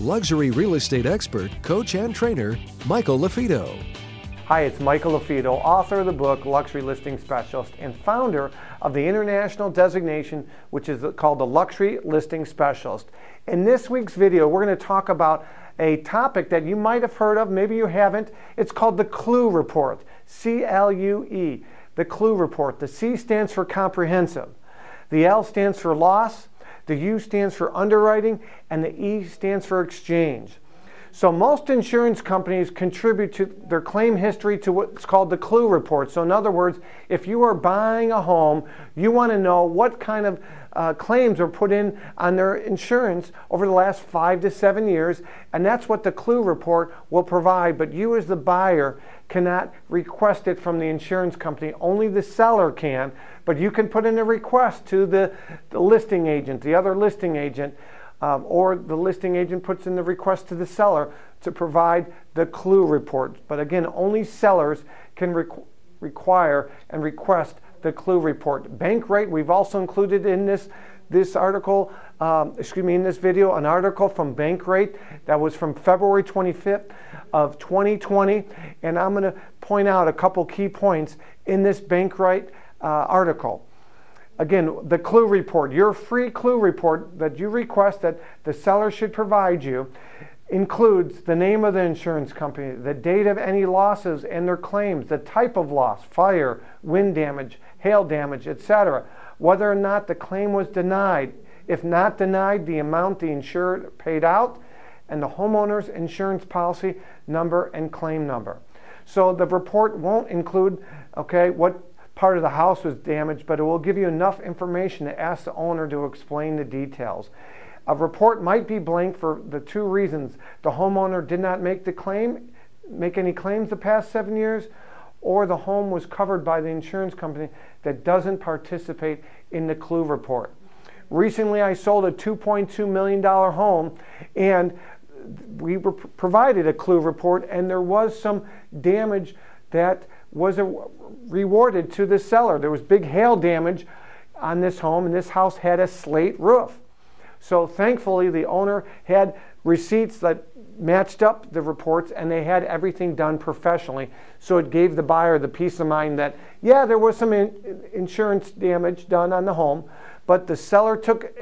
luxury real estate expert, coach, and trainer, Michael LaFido. Hi, it's Michael LaFido, author of the book Luxury Listing Specialist and founder of the international designation, which is called the Luxury Listing Specialist. In this week's video, we're going to talk about a topic that you might have heard of, maybe you haven't. It's called the CLUE Report, C L U E, the CLUE Report. The C stands for comprehensive, the L stands for loss, the U stands for underwriting, and the E stands for exchange. So most insurance companies contribute to their claim history to what's called the CLUE report. So in other words, if you are buying a home, you want to know what kind of uh, claims were put in on their insurance over the last five to seven years, and that's what the CLUE report will provide. But you, as the buyer, cannot request it from the insurance company. Only the seller can, but you can put in a request to the, the listing agent, the other listing agent, um, or the listing agent puts in the request to the seller to provide the CLUE report. But again, only sellers can requ- require and request the CLUE report. Bankrate, we've also included in this this article, um, excuse me, in this video, an article from Bankrate that was from February 25th of 2020, and I'm going to point out a couple key points in this Bankrate uh, article. Again, the CLUE report, your free CLUE report that you request that the seller should provide you includes the name of the insurance company, the date of any losses and their claims, the type of loss, fire, wind damage, hail damage, etc., whether or not the claim was denied. If not denied, the amount the insured paid out, and the homeowner's insurance policy number and claim number. So the report won't include, okay, what part of the house was damaged, but it will give you enough information to ask the owner to explain the details. A report might be blank for the two reasons the homeowner did not make the claim, make any claims the past seven years, or the home was covered by the insurance company that doesn't participate in the CLUE report. Recently, I sold a $2.2 million home, and we provided a CLUE report, and there was some damage that was rewarded to the seller. There was big hail damage on this home, and this house had a slate roof. So thankfully, the owner had receipts that matched up the reports and they had everything done professionally. So it gave the buyer the peace of mind that, yeah, there was some in- insurance damage done on the home, but the seller took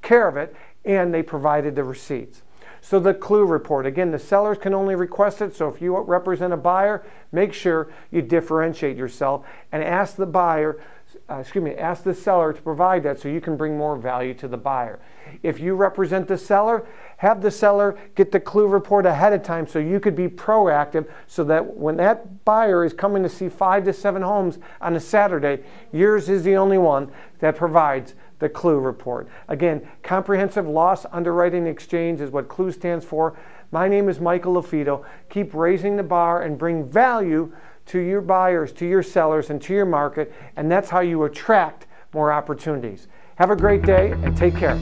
care of it and they provided the receipts. So the CLUE report, again, the sellers can only request it. So if you represent a buyer, make sure you differentiate yourself and ask the buyer, uh, excuse me, ask the seller to provide that so you can bring more value to the buyer. If you represent the seller, have the seller get the CLUE report ahead of time so you could be proactive so that when that buyer is coming to see five to seven homes on a Saturday, yours is the only one that provides the CLUE report. Again, Comprehensive Loss Underwriting Exchange is what CLUE stands for. My name is Michael LaFido. Keep raising the bar and bring value to your buyers, to your sellers, and to your market, and that's how you attract more opportunities. Have a great day and take care.